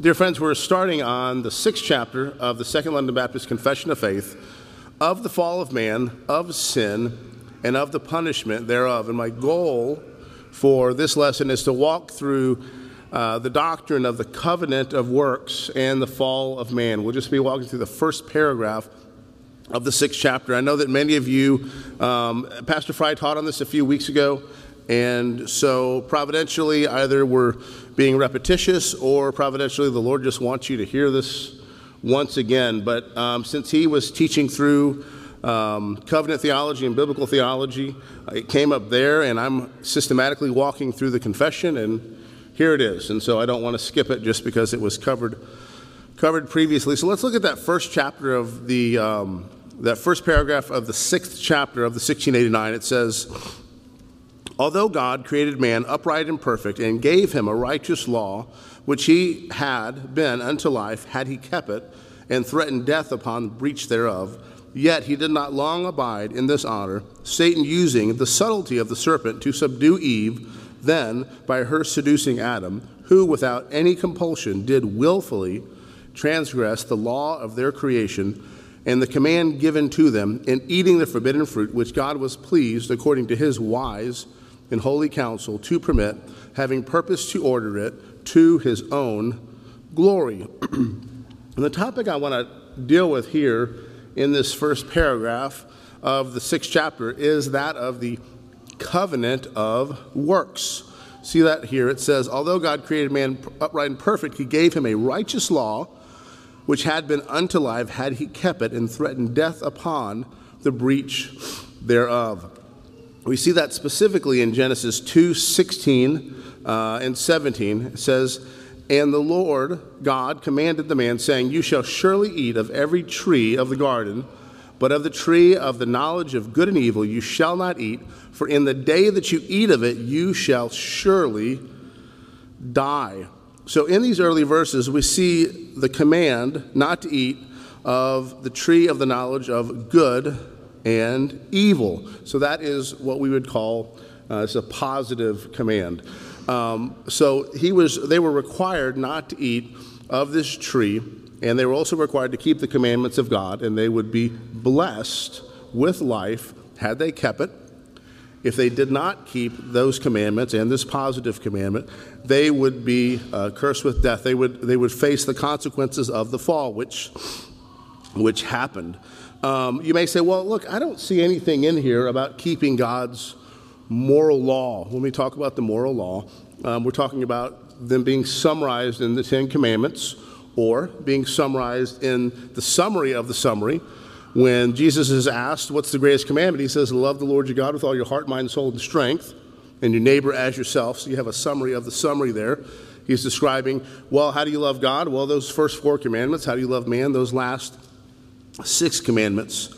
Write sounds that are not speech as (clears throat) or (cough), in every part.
Dear friends, we're starting on the sixth chapter of the Second London Baptist Confession of Faith of the fall of man, of sin, and of the punishment thereof. And my goal for this lesson is to walk through uh, the doctrine of the covenant of works and the fall of man. We'll just be walking through the first paragraph of the sixth chapter. I know that many of you, um, Pastor Fry taught on this a few weeks ago, and so providentially, either we're being repetitious or providentially the Lord just wants you to hear this once again. But um, since he was teaching through um, covenant theology and biblical theology, it came up there, and I'm systematically walking through the confession, and here it is. And so I don't want to skip it just because it was covered covered previously. So let's look at that first chapter of the um, that first paragraph of the sixth chapter of the 1689. It says. Although God created man upright and perfect and gave him a righteous law, which he had been unto life, had he kept it, and threatened death upon the breach thereof, yet he did not long abide in this honor, Satan using the subtlety of the serpent to subdue Eve, then by her seducing Adam, who without any compulsion did wilfully transgress the law of their creation and the command given to them in eating the forbidden fruit, which God was pleased, according to his wise in holy counsel to permit, having purpose to order it to his own glory. (clears throat) and the topic I want to deal with here in this first paragraph of the sixth chapter is that of the covenant of works. See that here? It says, Although God created man upright and perfect, he gave him a righteous law, which had been unto life had he kept it, and threatened death upon the breach thereof. We see that specifically in Genesis 2 16 uh, and 17. It says, And the Lord God commanded the man, saying, You shall surely eat of every tree of the garden, but of the tree of the knowledge of good and evil you shall not eat, for in the day that you eat of it, you shall surely die. So, in these early verses, we see the command not to eat of the tree of the knowledge of good and evil. So that is what we would call uh, it's a positive command. Um, so he was, they were required not to eat of this tree, and they were also required to keep the commandments of God, and they would be blessed with life had they kept it. If they did not keep those commandments and this positive commandment, they would be uh, cursed with death. They would, they would face the consequences of the fall, which, which happened. Um, you may say, well, look, I don't see anything in here about keeping God's moral law. When we talk about the moral law, um, we're talking about them being summarized in the Ten Commandments or being summarized in the summary of the summary. When Jesus is asked, What's the greatest commandment? He says, Love the Lord your God with all your heart, mind, soul, and strength, and your neighbor as yourself. So you have a summary of the summary there. He's describing, well, how do you love God? Well, those first four commandments. How do you love man? Those last six commandments.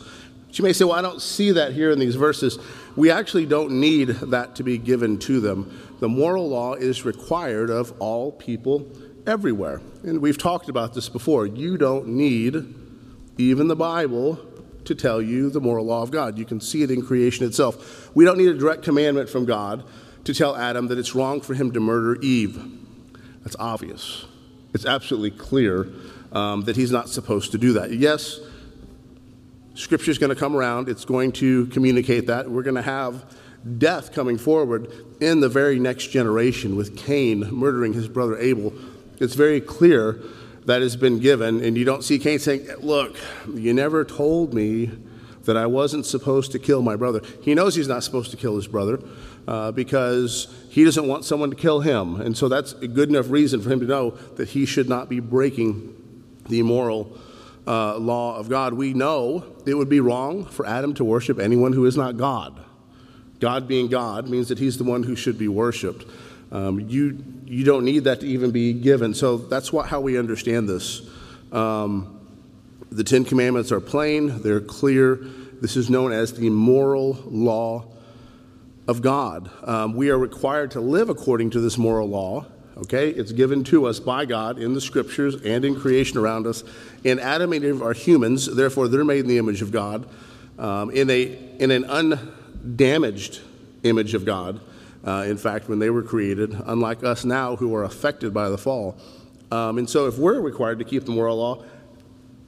But you may say, well, I don't see that here in these verses. We actually don't need that to be given to them. The moral law is required of all people everywhere. And we've talked about this before. You don't need even the Bible to tell you the moral law of God. You can see it in creation itself. We don't need a direct commandment from God to tell Adam that it's wrong for him to murder Eve. That's obvious. It's absolutely clear um, that he's not supposed to do that. Yes, Scripture is going to come around, it's going to communicate that. We're going to have death coming forward in the very next generation with Cain murdering his brother Abel. It's very clear that has been given, and you don't see Cain saying, Look, you never told me that I wasn't supposed to kill my brother. He knows he's not supposed to kill his brother uh, because he doesn't want someone to kill him. And so that's a good enough reason for him to know that he should not be breaking the moral uh, law of God, we know it would be wrong for Adam to worship anyone who is not God. God being God means that he's the one who should be worshiped. Um, you, you don't need that to even be given. So that's what, how we understand this. Um, the Ten Commandments are plain, they're clear. This is known as the moral law of God. Um, we are required to live according to this moral law okay? It's given to us by God in the scriptures and in creation around us. And Adam and Eve are humans, therefore they're made in the image of God, um, in, a, in an undamaged image of God. Uh, in fact, when they were created, unlike us now who are affected by the fall, Um, and so, if we're required to keep the moral law,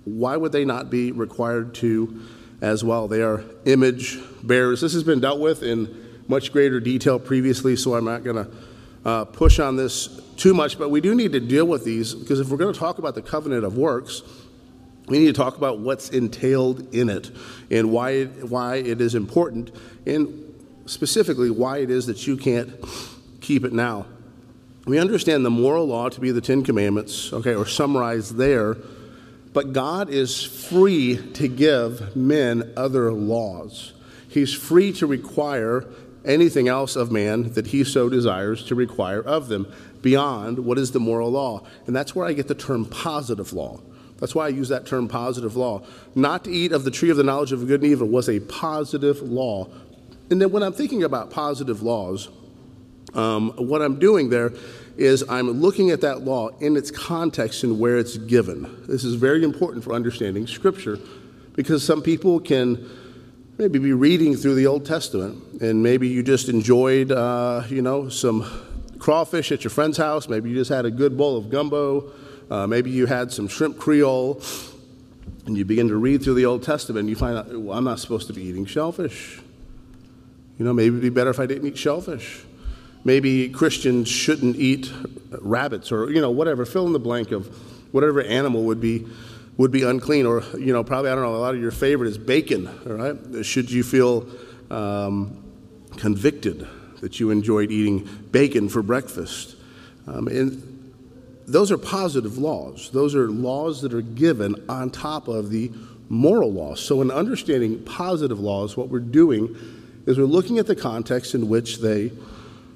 why would they not be required to as well? They are image bearers. This has been dealt with in much greater detail previously, so I'm not going to uh, push on this too much, but we do need to deal with these because if we're going to talk about the covenant of works, we need to talk about what's entailed in it and why why it is important, and specifically why it is that you can't keep it now. We understand the moral law to be the Ten Commandments, okay, or summarized there, but God is free to give men other laws. He's free to require anything else of man that he so desires to require of them beyond what is the moral law. And that's where I get the term positive law. That's why I use that term positive law. Not to eat of the tree of the knowledge of good and evil was a positive law. And then when I'm thinking about positive laws, um, what I'm doing there is I'm looking at that law in its context and where it's given. This is very important for understanding Scripture because some people can maybe be reading through the Old Testament and maybe you just enjoyed, uh, you know, some crawfish at your friend's house. Maybe you just had a good bowl of gumbo. Uh, maybe you had some shrimp creole. And you begin to read through the Old Testament and you find out, well, I'm not supposed to be eating shellfish. You know, maybe it'd be better if I didn't eat shellfish. Maybe Christians shouldn't eat rabbits or, you know, whatever. Fill in the blank of whatever animal would be would be unclean or you know probably i don't know a lot of your favorite is bacon all right should you feel um, convicted that you enjoyed eating bacon for breakfast. Um, and those are positive laws. Those are laws that are given on top of the moral laws. So, in understanding positive laws, what we're doing is we're looking at the context in which they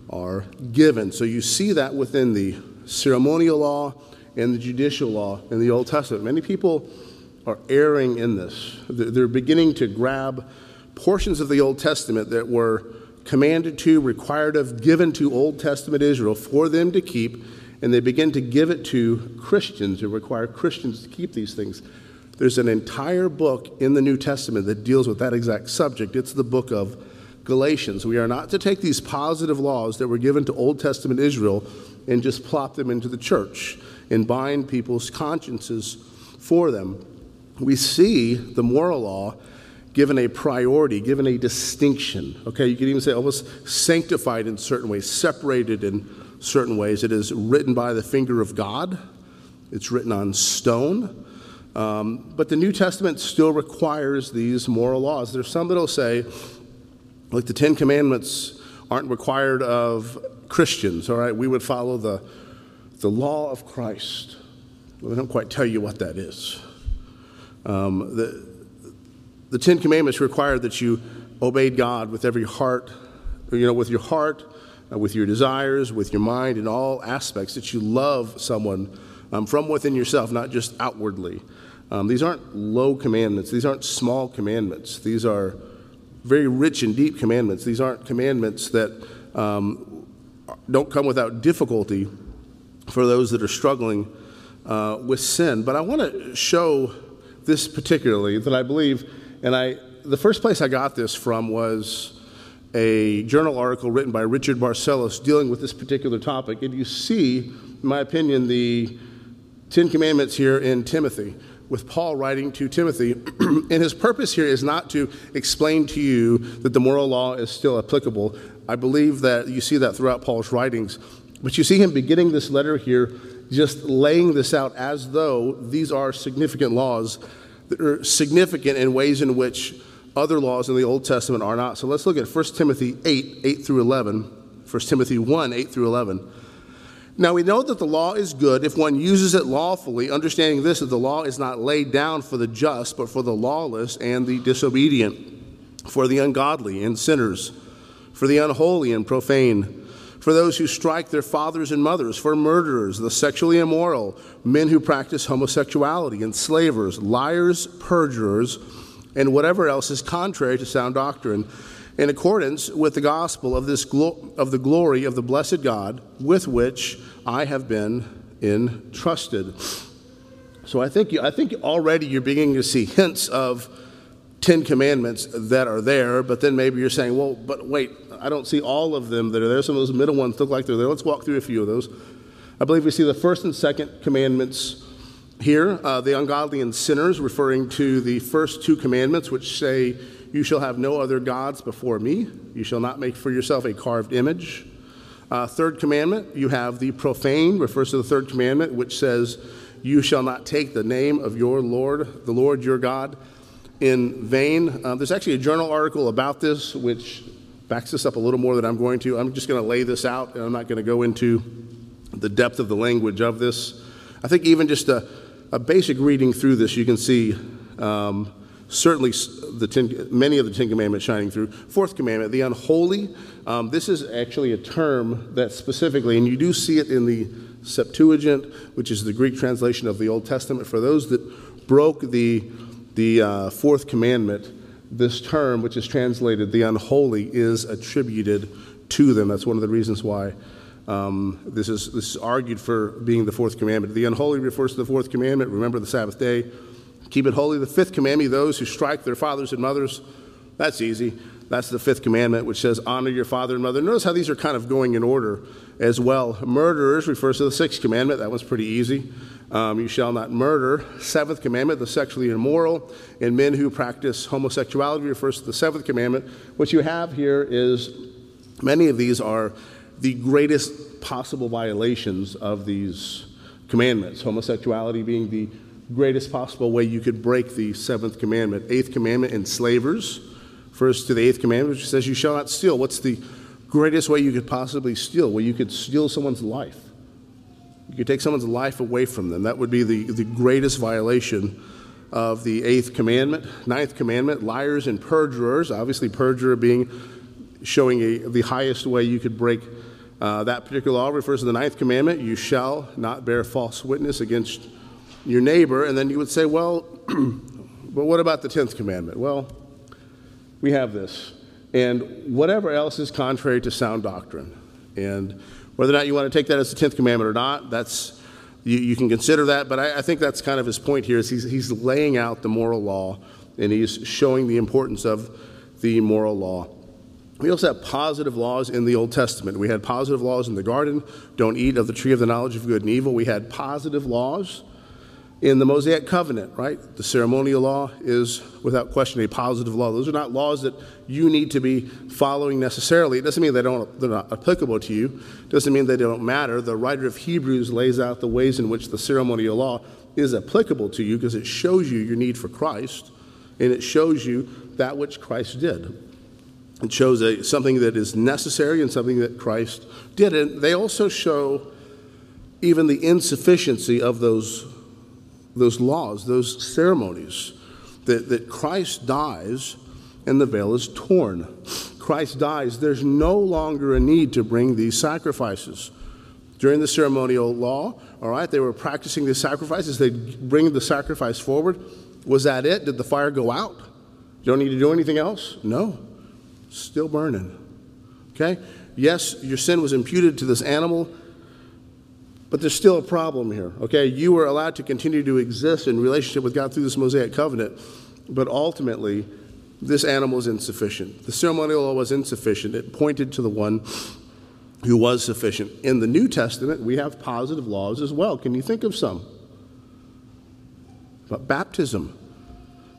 are given. So, you see that within the ceremonial law and the judicial law in the Old Testament. Many people are erring in this, they're beginning to grab portions of the Old Testament that were commanded to, required of, given to Old Testament Israel for them to keep, and they begin to give it to Christians who require Christians to keep these things. There's an entire book in the New Testament that deals with that exact subject. It's the book of Galatians. We are not to take these positive laws that were given to Old Testament Israel and just plop them into the church and bind people's consciences for them. We see the moral law given a priority, given a distinction. Okay, you could even say almost sanctified in certain ways, separated in certain ways. It is written by the finger of God, it's written on stone. Um, but the New Testament still requires these moral laws. There's some that'll say, like the Ten Commandments aren't required of Christians, all right? We would follow the, the law of Christ. Well, they don't quite tell you what that is. Um, the, the Ten Commandments require that you obeyed God with every heart, you know, with your heart, uh, with your desires, with your mind, in all aspects, that you love someone um, from within yourself, not just outwardly. Um, these aren't low commandments, these aren't small commandments. These are very rich and deep commandments. These aren't commandments that um, don't come without difficulty for those that are struggling uh, with sin. But I want to show this particularly that I believe and I, the first place I got this from was a journal article written by Richard Barcellos dealing with this particular topic. And you see, in my opinion, the Ten Commandments here in Timothy, with Paul writing to Timothy. (clears throat) and his purpose here is not to explain to you that the moral law is still applicable. I believe that you see that throughout Paul's writings. But you see him beginning this letter here, just laying this out as though these are significant laws that are significant in ways in which other laws in the Old Testament are not. So let's look at 1 Timothy 8, 8 through 11. 1 Timothy 1, 8 through 11. Now we know that the law is good if one uses it lawfully, understanding this that the law is not laid down for the just, but for the lawless and the disobedient, for the ungodly and sinners, for the unholy and profane for those who strike their fathers and mothers, for murderers, the sexually immoral, men who practice homosexuality, enslavers, liars, perjurers, and whatever else is contrary to sound doctrine, in accordance with the gospel of, this glo- of the glory of the blessed God, with which I have been entrusted. So I think, you, I think already you're beginning to see hints of Ten Commandments that are there, but then maybe you're saying, well, but wait, I don't see all of them that are there. Some of those middle ones look like they're there. Let's walk through a few of those. I believe we see the first and second commandments here, uh, the ungodly and sinners, referring to the first two commandments, which say, You shall have no other gods before me. You shall not make for yourself a carved image. Uh, third commandment, you have the profane, refers to the third commandment, which says, You shall not take the name of your Lord, the Lord your God, in vain. Uh, there's actually a journal article about this, which backs this up a little more than I'm going to. I'm just going to lay this out, and I'm not going to go into the depth of the language of this. I think even just a, a basic reading through this, you can see um, certainly the ten, many of the Ten Commandments shining through. Fourth commandment, the unholy. Um, this is actually a term that specifically, and you do see it in the Septuagint, which is the Greek translation of the Old Testament. For those that broke the, the uh, fourth commandment, this term, which is translated the unholy, is attributed to them. That's one of the reasons why um, this, is, this is argued for being the fourth commandment. The unholy refers to the fourth commandment. Remember the Sabbath day. Keep it holy. The fifth commandment, those who strike their fathers and mothers, that's easy. That's the fifth commandment, which says, honor your father and mother. Notice how these are kind of going in order as well. Murderers refers to the sixth commandment. That one's pretty easy. Um, you shall not murder. Seventh commandment, the sexually immoral. And men who practice homosexuality refers to the seventh commandment. What you have here is many of these are the greatest possible violations of these commandments, homosexuality being the greatest possible way you could break the seventh commandment. Eighth commandment, enslavers. First to the eighth commandment, which says, You shall not steal. What's the greatest way you could possibly steal? Well, you could steal someone's life. You could take someone's life away from them. That would be the, the greatest violation of the eighth commandment. Ninth commandment, liars and perjurers. Obviously, perjurer being showing a, the highest way you could break uh, that particular law refers to the ninth commandment you shall not bear false witness against your neighbor. And then you would say, well, (clears throat) but what about the tenth commandment? Well, we have this. And whatever else is contrary to sound doctrine. And whether or not you want to take that as the tenth commandment or not, that's you, you can consider that. But I, I, think that's kind of his point here is he's, he's laying out the moral law and he's showing the importance of the moral law. We also have positive laws in the Old Testament. We had positive laws in the garden don't eat of the tree of the knowledge of good and evil. We had positive laws in the Mosaic covenant, right? The ceremonial law is without question a positive law. Those are not laws that you need to be following necessarily. It doesn't mean they don't, they're not applicable to you, it doesn't mean they don't matter. The writer of Hebrews lays out the ways in which the ceremonial law is applicable to you because it shows you your need for Christ and it shows you that which Christ did. It shows a, something that is necessary and something that Christ did. And they also show even the insufficiency of those, those laws, those ceremonies, that, that Christ dies and the veil is torn. Christ dies, there's no longer a need to bring these sacrifices. During the ceremonial law, all right, they were practicing the sacrifices, they'd bring the sacrifice forward. Was that it? Did the fire go out? You don't need to do anything else? No still burning. Okay? Yes, your sin was imputed to this animal, but there's still a problem here. Okay? You were allowed to continue to exist in relationship with God through this Mosaic covenant, but ultimately, this animal is insufficient. The ceremonial law was insufficient. It pointed to the one who was sufficient. In the New Testament, we have positive laws as well. Can you think of some? About baptism,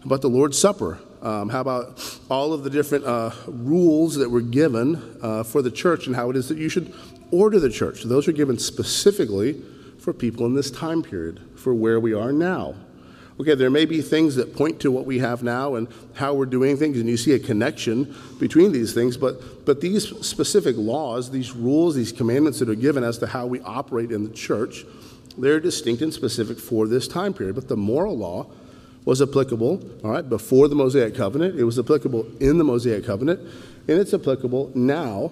about the Lord's Supper, um, how about all of the different uh, rules that were given uh, for the church and how it is that you should order the church? Those are given specifically for people in this time period, for where we are now. Okay, there may be things that point to what we have now and how we're doing things, and you see a connection between these things, but, but these specific laws, these rules, these commandments that are given as to how we operate in the church, they're distinct and specific for this time period. But the moral law, was applicable, all right, before the Mosaic covenant. It was applicable in the Mosaic covenant, and it's applicable now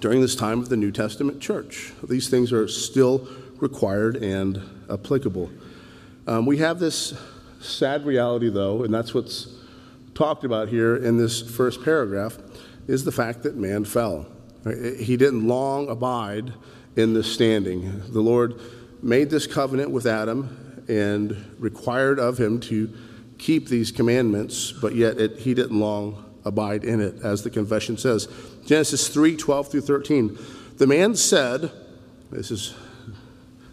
during this time of the New Testament church. These things are still required and applicable. Um, we have this sad reality, though, and that's what's talked about here in this first paragraph, is the fact that man fell. He didn't long abide in this standing. The Lord made this covenant with Adam and required of him to keep these commandments, but yet it, he didn't long abide in it, as the confession says. Genesis 3 12 through 13. The man said, This is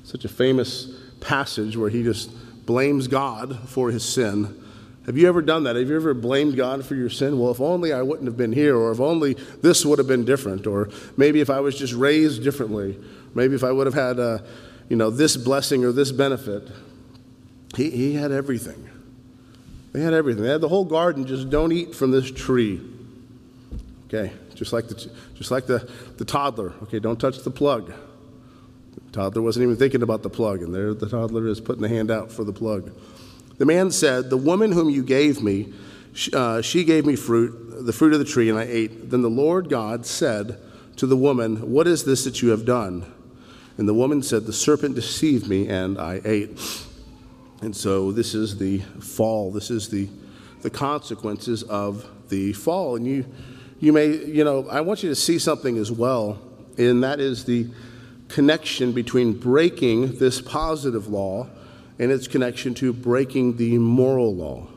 such a famous passage where he just blames God for his sin. Have you ever done that? Have you ever blamed God for your sin? Well, if only I wouldn't have been here, or if only this would have been different, or maybe if I was just raised differently, maybe if I would have had, a, you know, this blessing or this benefit. He, he had everything. They had everything. They had the whole garden. Just don't eat from this tree. Okay, just like the just like the, the toddler. Okay, don't touch the plug. The toddler wasn't even thinking about the plug, and there the toddler is putting the hand out for the plug. The man said, The woman whom you gave me, uh, she gave me fruit, the fruit of the tree, and I ate. Then the Lord God said to the woman, What is this that you have done? And the woman said, The serpent deceived me, and I ate. And so this is the fall. This is the, the consequences of the fall. And you, you may, you know, I want you to see something as well, and that is the connection between breaking this positive law and its connection to breaking the moral law.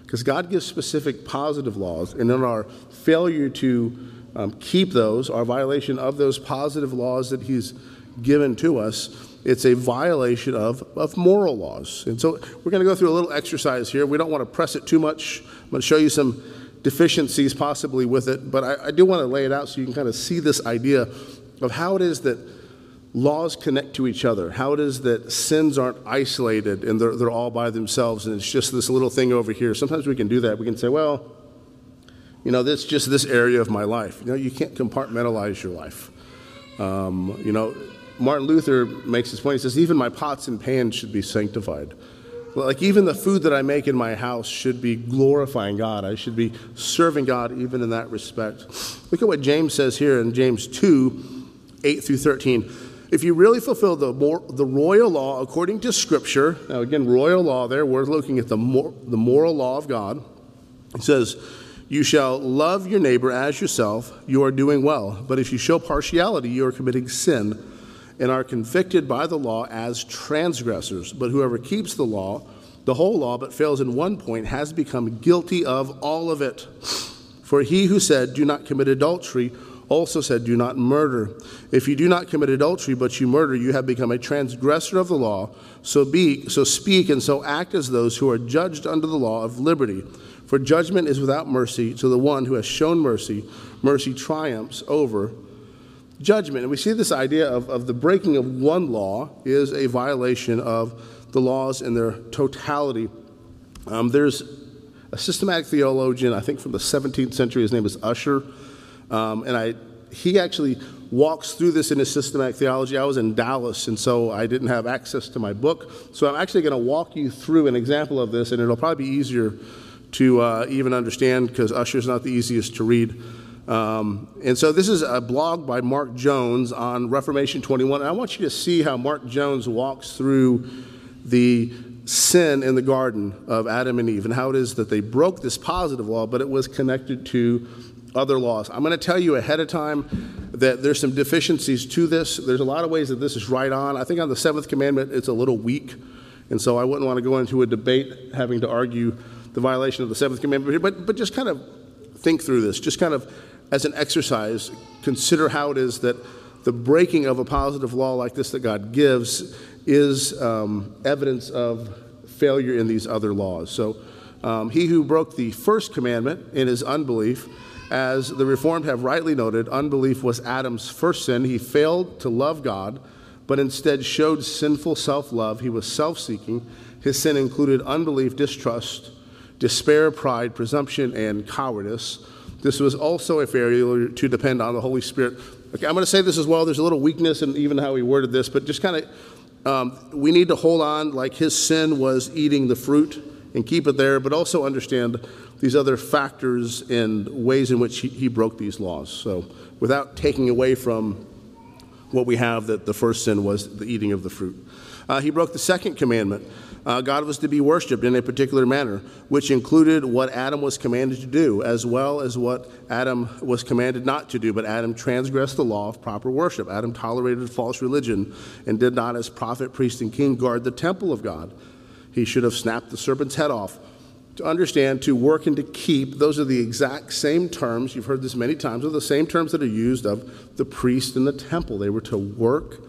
Because God gives specific positive laws, and in our failure to um, keep those, our violation of those positive laws that He's given to us, it's a violation of, of moral laws. And so we're going to go through a little exercise here. We don't want to press it too much. I'm going to show you some deficiencies possibly with it, but I, I do want to lay it out so you can kind of see this idea of how it is that laws connect to each other, how it is that sins aren't isolated and they're, they're all by themselves and it's just this little thing over here. Sometimes we can do that. We can say, well, you know, this just this area of my life. You know, you can't compartmentalize your life. Um, you know, Martin Luther makes this point. He says, even my pots and pans should be sanctified. Like, even the food that I make in my house should be glorifying God. I should be serving God even in that respect. Look at what James says here in James 2 8 through 13 if you really fulfill the, the royal law according to Scripture, now again, royal law there, we're looking at the, mor- the moral law of God. It says, You shall love your neighbor as yourself, you are doing well. But if you show partiality, you are committing sin and are convicted by the law as transgressors. But whoever keeps the law, the whole law, but fails in one point, has become guilty of all of it. For he who said, Do not commit adultery, also said, Do not murder. If you do not commit adultery, but you murder, you have become a transgressor of the law. So, be, so speak and so act as those who are judged under the law of liberty. For judgment is without mercy to the one who has shown mercy. Mercy triumphs over judgment. And we see this idea of, of the breaking of one law is a violation of the laws in their totality. Um, there's a systematic theologian, I think from the 17th century, his name is Ussher, Um, and I, he actually walks through this in his systematic theology. I was in Dallas, and so I didn't have access to my book. So I'm actually going to walk you through an example of this, and it'll probably be easier to uh, even understand because Ussher's not the easiest to read. Um, and so this is a blog by Mark Jones on Reformation 21. And I want you to see how Mark Jones walks through the sin in the garden of Adam and Eve and how it is that they broke this positive law, but it was connected to other laws. I'm going to tell you ahead of time that there's some deficiencies to this. There's a lot of ways that this is right on. I think on the seventh commandment, it's a little weak. And so I wouldn't want to go into a debate having to argue the violation of the seventh commandment. But, but just kind of think through this. Just kind of as an exercise, consider how it is that the breaking of a positive law like this that God gives is um, evidence of failure in these other laws. So um, he who broke the first commandment in his unbelief as the Reformed have rightly noted, unbelief was Adam's first sin. He failed to love God, but instead showed sinful self love. He was self seeking. His sin included unbelief, distrust, despair, pride, presumption, and cowardice. This was also a failure to depend on the Holy Spirit. Okay, I'm going to say this as well. There's a little weakness in even how he worded this, but just kind of, um, we need to hold on like his sin was eating the fruit and keep it there, but also understand these other factors and ways in which he, he broke these laws. So, without taking away from what we have, that the first sin was the eating of the fruit. Uh, he broke the second commandment. Uh, God was to be worshiped in a particular manner, which included what Adam was commanded to do, as well as what Adam was commanded not to do. But Adam transgressed the law of proper worship. Adam tolerated false religion and did not, as prophet, priest, and king, guard the temple of God. He should have snapped the serpent's head off to understand, to work, and to keep. Those are the exact same terms. You've heard this many times. Are the same terms that are used of the priest in the temple. They were to work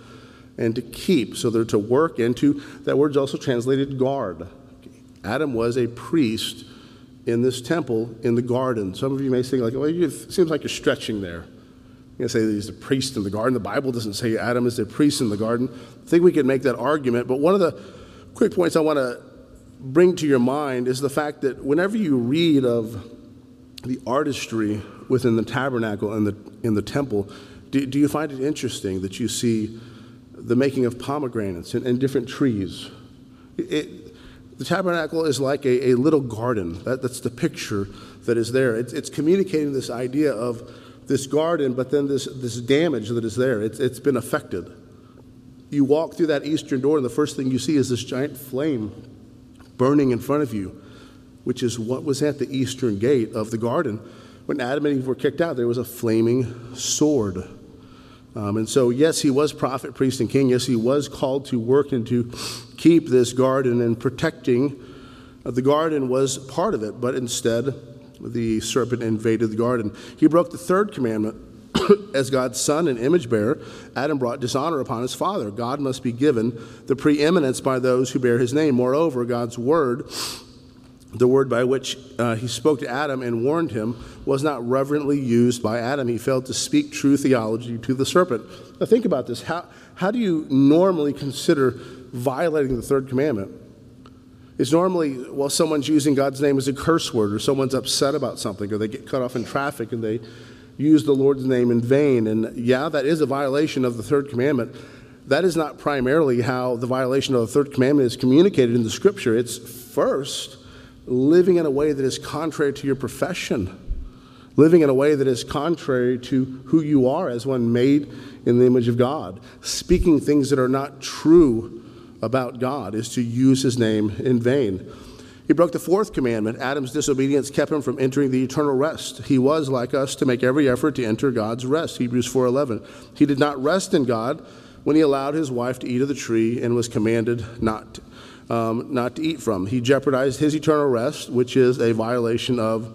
and to keep. So they're to work and to, that word's also translated guard. Adam was a priest in this temple in the garden. Some of you may think, like, well, it seems like you're stretching there. You're going to say he's a priest in the garden. The Bible doesn't say Adam is a priest in the garden. I think we could make that argument. But one of the quick points I want to bring to your mind is the fact that whenever you read of the artistry within the tabernacle and the, in the temple, do, do you find it interesting that you see the making of pomegranates and, and different trees? It, the tabernacle is like a, a little garden. That, that's the picture that is there. It's, it's communicating this idea of this garden, but then this, this damage that is there. It's been affected. You walk through that eastern door, and the first thing you see is this giant flame burning in front of you, which is what was at the eastern gate of the garden. When Adam and Eve were kicked out, there was a flaming sword. Um, and so, yes, he was prophet, priest, and king. Yes, he was called to work and to keep this garden and protecting. the garden was part of it, but instead, the serpent invaded the garden. He broke the third commandment. (coughs) As God's son and image bearer, Adam brought dishonor upon his father. God must be given the preeminence by those who bear his name. Moreover, God's word, the word by which uh, he spoke to Adam and warned him, was not reverently used by Adam. He failed to speak true theology to the serpent. Now, think about this. How, how do you normally consider violating the third commandment? is normally, well, someone's using God's name as a curse word, or someone's upset about something, or they get cut off in traffic and they use the Lord's name in vain. And yeah, that is a violation of the third commandment. That is not primarily how the violation of the third commandment is communicated in the scripture. It's first living in a way that is contrary to your profession, living in a way that is contrary to who you are as one made in the image of God, speaking things that are not true about God is to use his name in vain. He broke the fourth commandment. Adam's disobedience kept him from entering the eternal rest. He was like us to make every effort to enter God's rest. Hebrews 4:11. He did not rest in God when he allowed his wife to eat of the tree and was commanded not um, not to eat from. He jeopardized his eternal rest, which is a violation of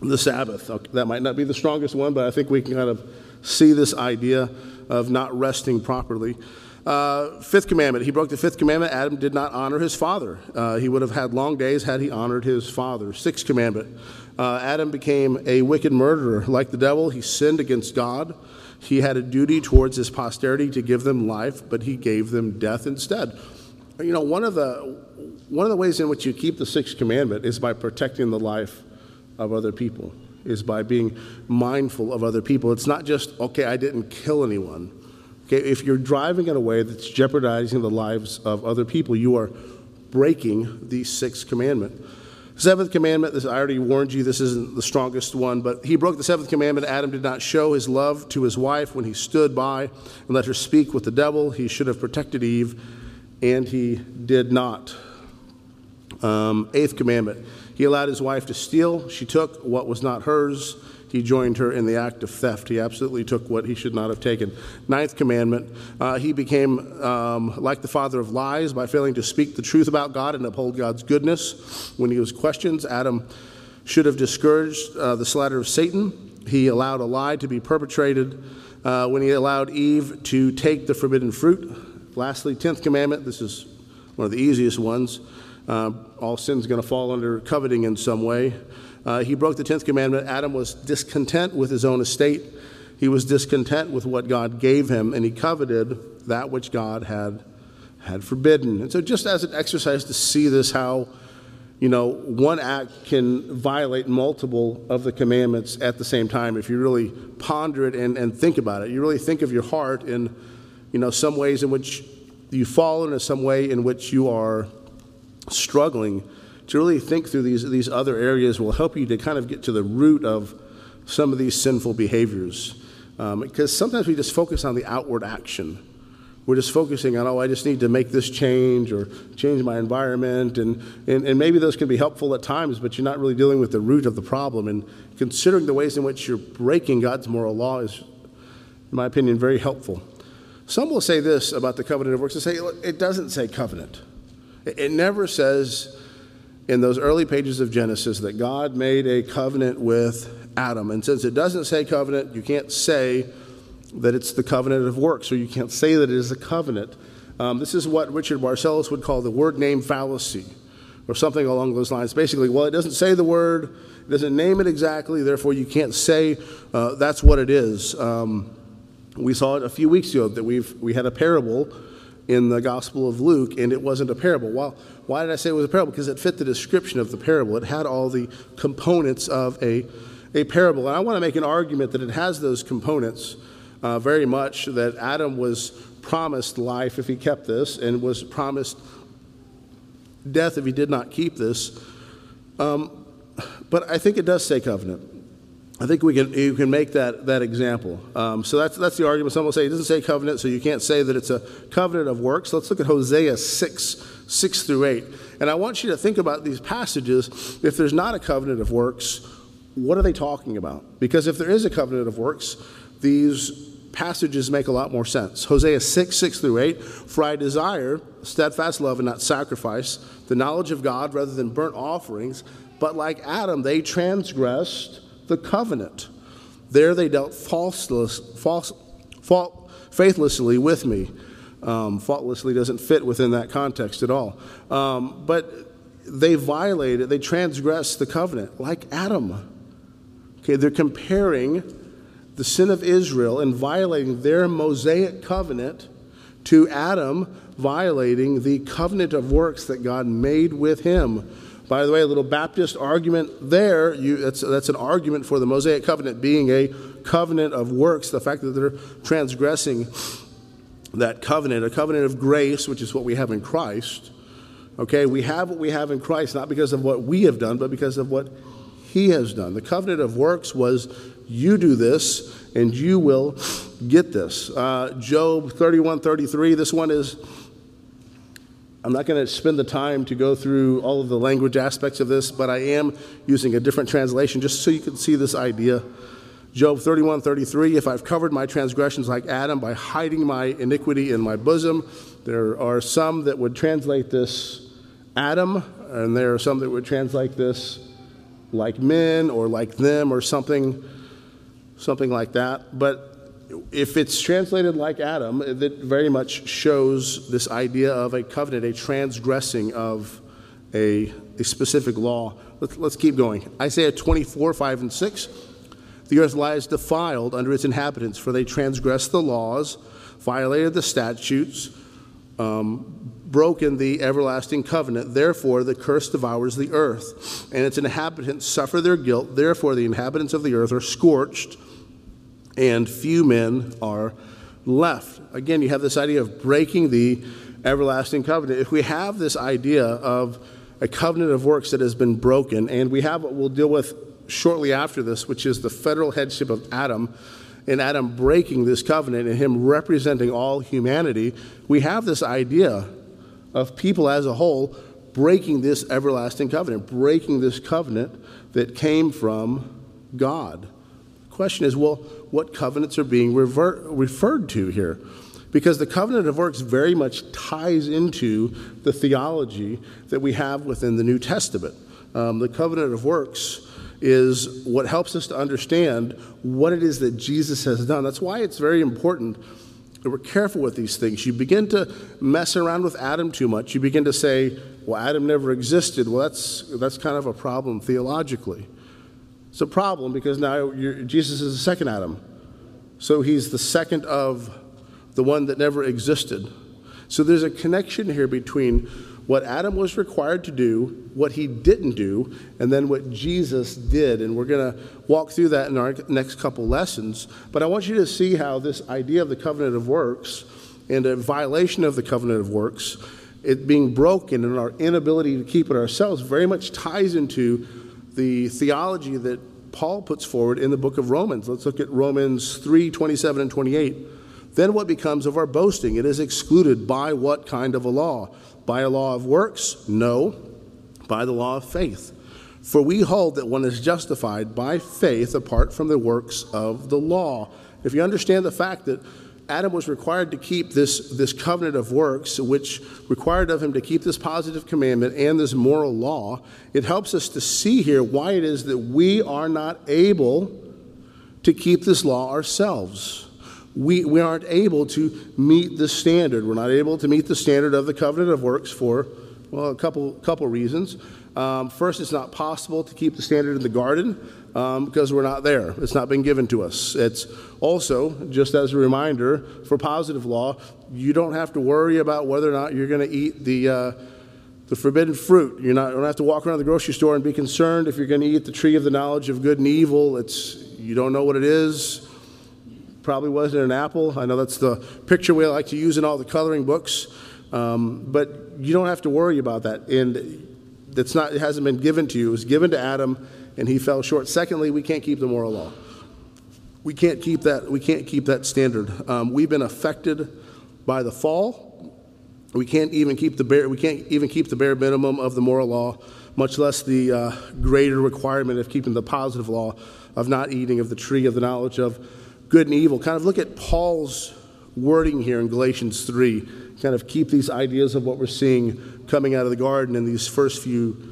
the Sabbath. Okay, that might not be the strongest one, but I think we can kind of see this idea of not resting properly. Uh, fifth commandment. He broke the fifth commandment. Adam did not honor his father. Uh, he would have had long days had he honored his father. Sixth commandment. Uh, Adam became a wicked murderer. Like the devil, he sinned against God. He had a duty towards his posterity to give them life, but he gave them death instead. You know, one of the one of the ways in which you keep the sixth commandment is by protecting the life of other people. Is by being mindful of other people. It's not just okay. I didn't kill anyone Okay, if you're driving in a way that's jeopardizing the lives of other people, you are breaking the sixth commandment. Seventh commandment, this, I already warned you, this isn't the strongest one, but he broke the seventh commandment. Adam did not show his love to his wife when he stood by and let her speak with the devil. He should have protected Eve, and he did not. Um, eighth commandment, he allowed his wife to steal. She took what was not hers he joined her in the act of theft. He absolutely took what he should not have taken. Ninth commandment, uh, he became um, like the father of lies by failing to speak the truth about God and uphold God's goodness. When he was questioned, Adam should have discouraged uh, the slander of Satan. He allowed a lie to be perpetrated uh, when he allowed Eve to take the forbidden fruit. Lastly, 10th commandment, this is one of the easiest ones. Uh, all sin's going to fall under coveting in some way. Uh, he broke the 10th commandment. Adam was discontent with his own estate. He was discontent with what God gave him, and he coveted that which God had, had forbidden. And so, just as an exercise to see this, how you know, one act can violate multiple of the commandments at the same time. If you really ponder it and, and think about it, you really think of your heart in, you know, some ways in which you fall into some way in which you are struggling to really think through these, these other areas will help you to kind of get to the root of some of these sinful behaviors. Um, because sometimes we just focus on the outward action. We're just focusing on, oh, I just need to make this change or change my environment. And, and, and maybe those can be helpful at times, but you're not really dealing with the root of the problem. And considering the ways in which you're breaking God's moral law is, in my opinion, very helpful. Some will say this about the covenant of works. They say it doesn't say covenant. It never says in those early pages of Genesis that God made a covenant with Adam. And since it doesn't say covenant, you can't say that it's the covenant of works, or you can't say that it is a covenant. Um, this is what Richard Barcellos would call the word name fallacy, or something along those lines. Basically, well, it doesn't say the word, it doesn't name it exactly, therefore you can't say uh, that's what it is. Um, we saw it a few weeks ago that we've, we had a parable in the Gospel of Luke, and it wasn't a parable. Well, why did I say it was a parable? Because it fit the description of the parable. It had all the components of a, a parable. And I want to make an argument that it has those components uh, very much, that Adam was promised life if he kept this, and was promised death if he did not keep this. Um, but I think it does say covenant. I think we can, you can make that, that example. Um, so that's, that's the argument. Some will say it doesn't say covenant, so you can't say that it's a covenant of works. Let's look at Hosea 6, 6 through 8. And I want you to think about these passages. If there's not a covenant of works, what are they talking about? Because if there is a covenant of works, these passages make a lot more sense. Hosea 6, 6 through 8. For I desire steadfast love and not sacrifice, the knowledge of God rather than burnt offerings. But like Adam, they transgressed the covenant. There they dealt falseless, false, fault, faithlessly with me. Um, faultlessly doesn't fit within that context at all. Um, but they violated, they transgressed the covenant, like Adam. Okay, they're comparing the sin of Israel and violating their Mosaic covenant to Adam violating the covenant of works that God made with him by the way, a little Baptist argument there, you, that's, that's an argument for the Mosaic covenant being a covenant of works, the fact that they're transgressing that covenant, a covenant of grace, which is what we have in Christ. Okay, we have what we have in Christ, not because of what we have done, but because of what He has done. The covenant of works was you do this and you will get this. Uh, Job 31 33, this one is I'm not going to spend the time to go through all of the language aspects of this, but I am using a different translation just so you can see this idea. Job 31 33, if I've covered my transgressions like Adam by hiding my iniquity in my bosom, there are some that would translate this Adam, and there are some that would translate this like men or like them or something, something like that. But if it's translated like Adam, it very much shows this idea of a covenant, a transgressing of a, a specific law. Let's, let's keep going. Isaiah 24, 5 and 6. The earth lies defiled under its inhabitants, for they transgressed the laws, violated the statutes, um, broken the everlasting covenant. Therefore, the curse devours the earth, and its inhabitants suffer their guilt. Therefore, the inhabitants of the earth are scorched and few men are left. Again, you have this idea of breaking the everlasting covenant. If we have this idea of a covenant of works that has been broken, and we have what we'll deal with shortly after this, which is the federal headship of Adam, and Adam breaking this covenant and him representing all humanity, we have this idea of people as a whole breaking this everlasting covenant, breaking this covenant that came from God. The question is, well, what covenants are being revert, referred to here. Because the covenant of works very much ties into the theology that we have within the New Testament. Um, the covenant of works is what helps us to understand what it is that Jesus has done. That's why it's very important that we're careful with these things. You begin to mess around with Adam too much. You begin to say, well, Adam never existed. Well, that's, that's kind of a problem theologically. It's a problem because now Jesus is the second Adam. So he's the second of the one that never existed. So there's a connection here between what Adam was required to do, what he didn't do, and then what Jesus did. And we're going to walk through that in our next couple lessons. But I want you to see how this idea of the covenant of works and a violation of the covenant of works, it being broken and our inability to keep it ourselves, very much ties into the theology that Paul puts forward in the book of Romans. Let's look at Romans 3 27 and 28. Then what becomes of our boasting? It is excluded by what kind of a law? By a law of works? No, by the law of faith. For we hold that one is justified by faith apart from the works of the law. If you understand the fact that Adam was required to keep this, this covenant of works, which required of him to keep this positive commandment and this moral law. It helps us to see here why it is that we are not able to keep this law ourselves. we, we aren't able to meet the standard. We're not able to meet the standard of the covenant of works for, well, a couple, couple reasons. Um, first, it's not possible to keep the standard in the garden um, because we're not there. It's not been given to us. It's also, just as a reminder, for positive law, you don't have to worry about whether or not you're going to eat the. Uh, the forbidden fruit. You're not, you don't have to walk around the grocery store and be concerned if you're going to eat the tree of the knowledge of good and evil. It's, you don't know what it is. Probably wasn't an apple. I know that's the picture we like to use in all the coloring books. Um, but you don't have to worry about that. And that's not, it hasn't been given to you. It was given to Adam, and he fell short. Secondly, we can't keep the moral law. We can't keep that, we can't keep that standard. Um, we've been affected by the fall. We can't even keep the bare, we can't even keep the bare minimum of the moral law, much less the uh, greater requirement of keeping the positive law of not eating of the tree of the knowledge of good and evil. Kind of look at Paul's wording here in Galatians 3. Kind of keep these ideas of what we're seeing coming out of the garden in these first few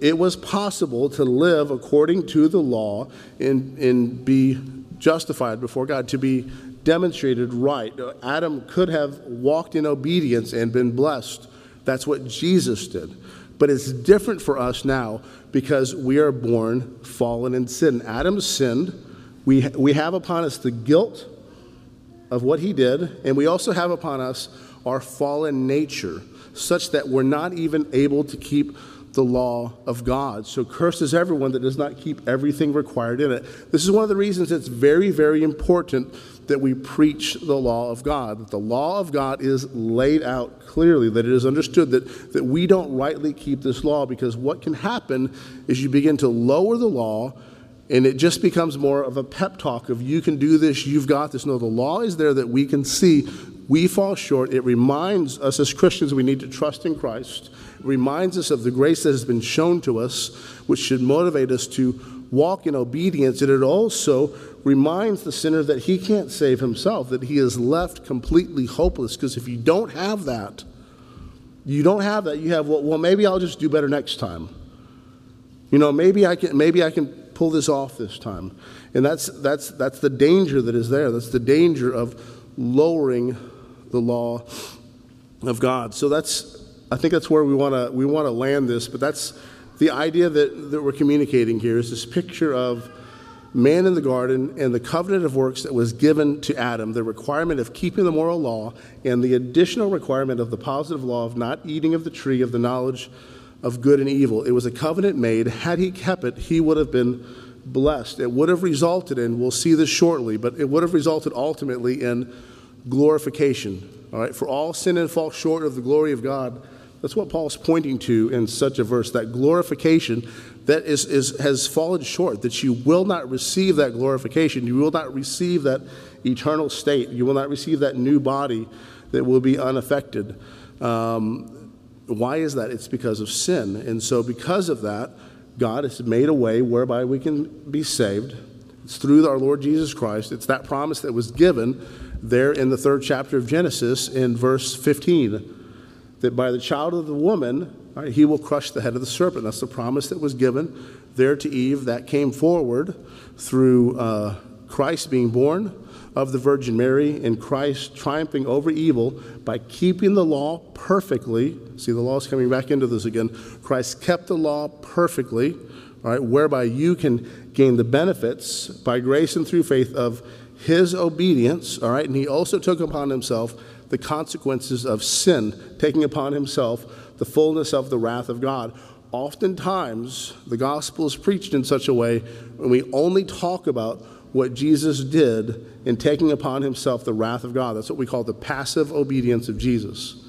it was possible to live according to the law and, and be justified before God, to be demonstrated right. Adam could have walked in obedience and been blessed. That's what Jesus did. But it's different for us now because we are born fallen in sin. Adam sinned. We, we have upon us the guilt of what he did, and we also have upon us our fallen nature, such that we're not even able to keep the law of God. So cursed is everyone that does not keep everything required in it. This is one of the reasons it's very, very important that we preach the law of God, that the law of God is laid out clearly, that it is understood that, that we don't rightly keep this law because what can happen is you begin to lower the law and it just becomes more of a pep talk of you can do this, you've got this. No, the law is there that we can see we fall short. It reminds us as Christians we need to trust in Christ. It reminds us of the grace that has been shown to us, which should motivate us to walk in obedience. And it also reminds the sinner that he can't save himself, that he is left completely hopeless. Because if you don't have that, you don't have that. You have, well, well, maybe I'll just do better next time. You know, maybe I can, maybe I can pull this off this time. And that's, that's, that's the danger that is there. That's the danger of lowering the law of God. So that's, I think that's where we want to we want to land this. But that's the idea that, that we're communicating here is this picture of man in the garden and the covenant of works that was given to Adam, the requirement of keeping the moral law, and the additional requirement of the positive law of not eating of the tree of the knowledge of good and evil. It was a covenant made. Had he kept it, he would have been blessed. It would have resulted in, we'll see this shortly, but it would have resulted ultimately in glorification. All right, for all sin and fall short of the glory of God. That's what Paul's pointing to in such a verse, that glorification that is, is, has fallen short, that you will not receive that glorification. You will not receive that eternal state. You will not receive that new body that will be unaffected. Um, why is that? It's because of sin. And so, because of that, God has made a way whereby we can be saved. It's through our Lord Jesus Christ. It's that promise that was given there in the third chapter of Genesis in verse 15 that by the child of the woman, right, he will crush the head of the serpent. That's the promise that was given there to Eve that came forward through uh, Christ being born of the Virgin Mary and Christ triumphing over evil by keeping the law perfectly. See, the law is coming back into this again. Christ kept the law perfectly, all right, whereby you can gain the benefits by grace and through faith of his obedience, all right, and he also took upon himself the consequences of sin, taking upon himself the fullness of the wrath of God. Oftentimes, the gospel is preached in such a way when we only talk about what Jesus did in taking upon himself the wrath of God. That's what we call the passive obedience of Jesus.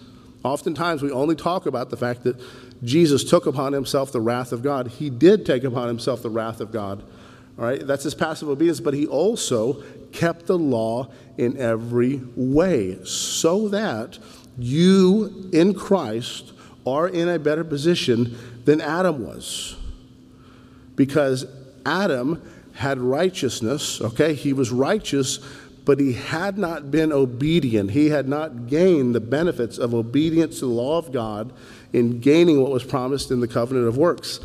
Oftentimes, we only talk about the fact that Jesus took upon himself the wrath of God. He did take upon himself the wrath of God. All right, that's his passive obedience, but he also kept the law in every way so that You in Christ are in a better position than Adam was. Because Adam had righteousness, okay? He was righteous, but he had not been obedient. He had not gained the benefits of obedience to the law of God in gaining what was promised in the covenant of works.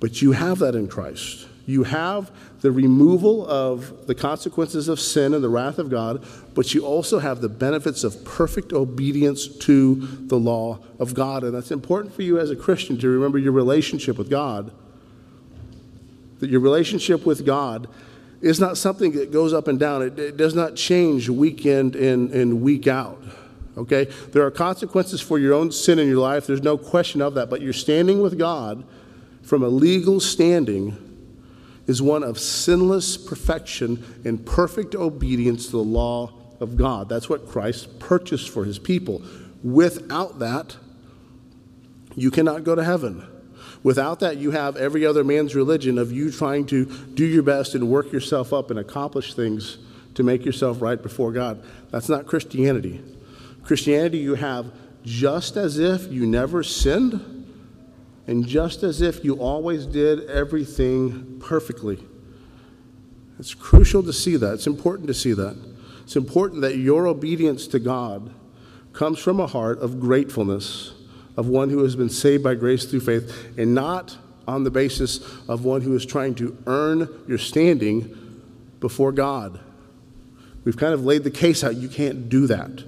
But you have that in Christ. You have the removal of the consequences of sin and the wrath of God, but you also have the benefits of perfect obedience to the law of God. And that's important for you as a Christian to remember your relationship with God. That your relationship with God is not something that goes up and down, it, it does not change week in and, and week out. Okay? There are consequences for your own sin in your life, there's no question of that, but you're standing with God from a legal standing is one of sinless perfection and perfect obedience to the law of God. That's what Christ purchased for his people. Without that, you cannot go to heaven. Without that, you have every other man's religion of you trying to do your best and work yourself up and accomplish things to make yourself right before God. That's not Christianity. Christianity, you have just as if you never sinned and just as if you always did everything perfectly. It's crucial to see that. It's important to see that. It's important that your obedience to God comes from a heart of gratefulness, of one who has been saved by grace through faith, and not on the basis of one who is trying to earn your standing before God. We've kind of laid the case out. You can't do that.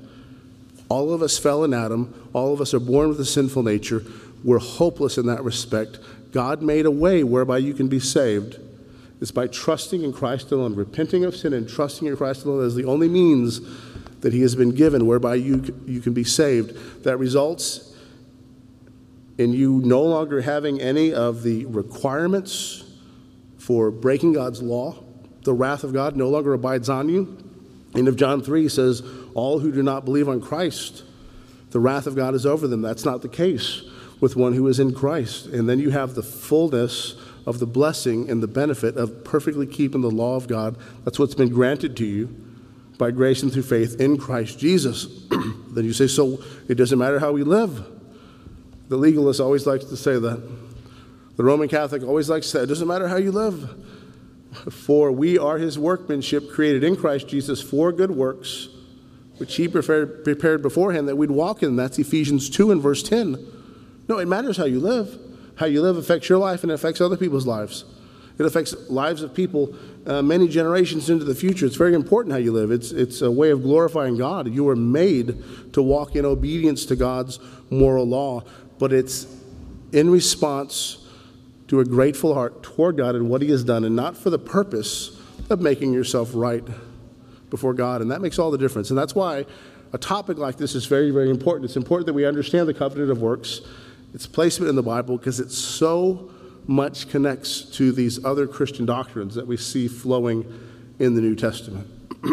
All of us fell in Adam. All of us are born with a sinful nature. We're hopeless in that respect. God made a way whereby you can be saved. It's by trusting in Christ alone, repenting of sin and trusting in Christ alone as the only means that He has been given whereby you, you can be saved. That results in you no longer having any of the requirements for breaking God's law. The wrath of God no longer abides on you. End of John 3 says, All who do not believe on Christ, the wrath of God is over them. That's not the case with one who is in Christ. And then you have the fullness of the blessing and the benefit of perfectly keeping the law of God. That's what's been granted to you by grace and through faith in Christ Jesus. (clears throat) then you say, so it doesn't matter how we live. The legalist always likes to say that. The Roman Catholic always likes to say, it doesn't matter how you live. For we are his workmanship created in Christ Jesus for good works, which he prepared, prepared beforehand that we'd walk in. That's Ephesians 2 and verse 10. No, it matters how you live. How you live affects your life and it affects other people's lives. It affects lives of people uh, many generations into the future. It's very important how you live. It's, it's a way of glorifying God. You were made to walk in obedience to God's moral law, but it's in response to a grateful heart toward God and what He has done, and not for the purpose of making yourself right before God. And that makes all the difference. And that's why a topic like this is very, very important. It's important that we understand the covenant of works its placement in the Bible because it so much connects to these other Christian doctrines that we see flowing in the New Testament.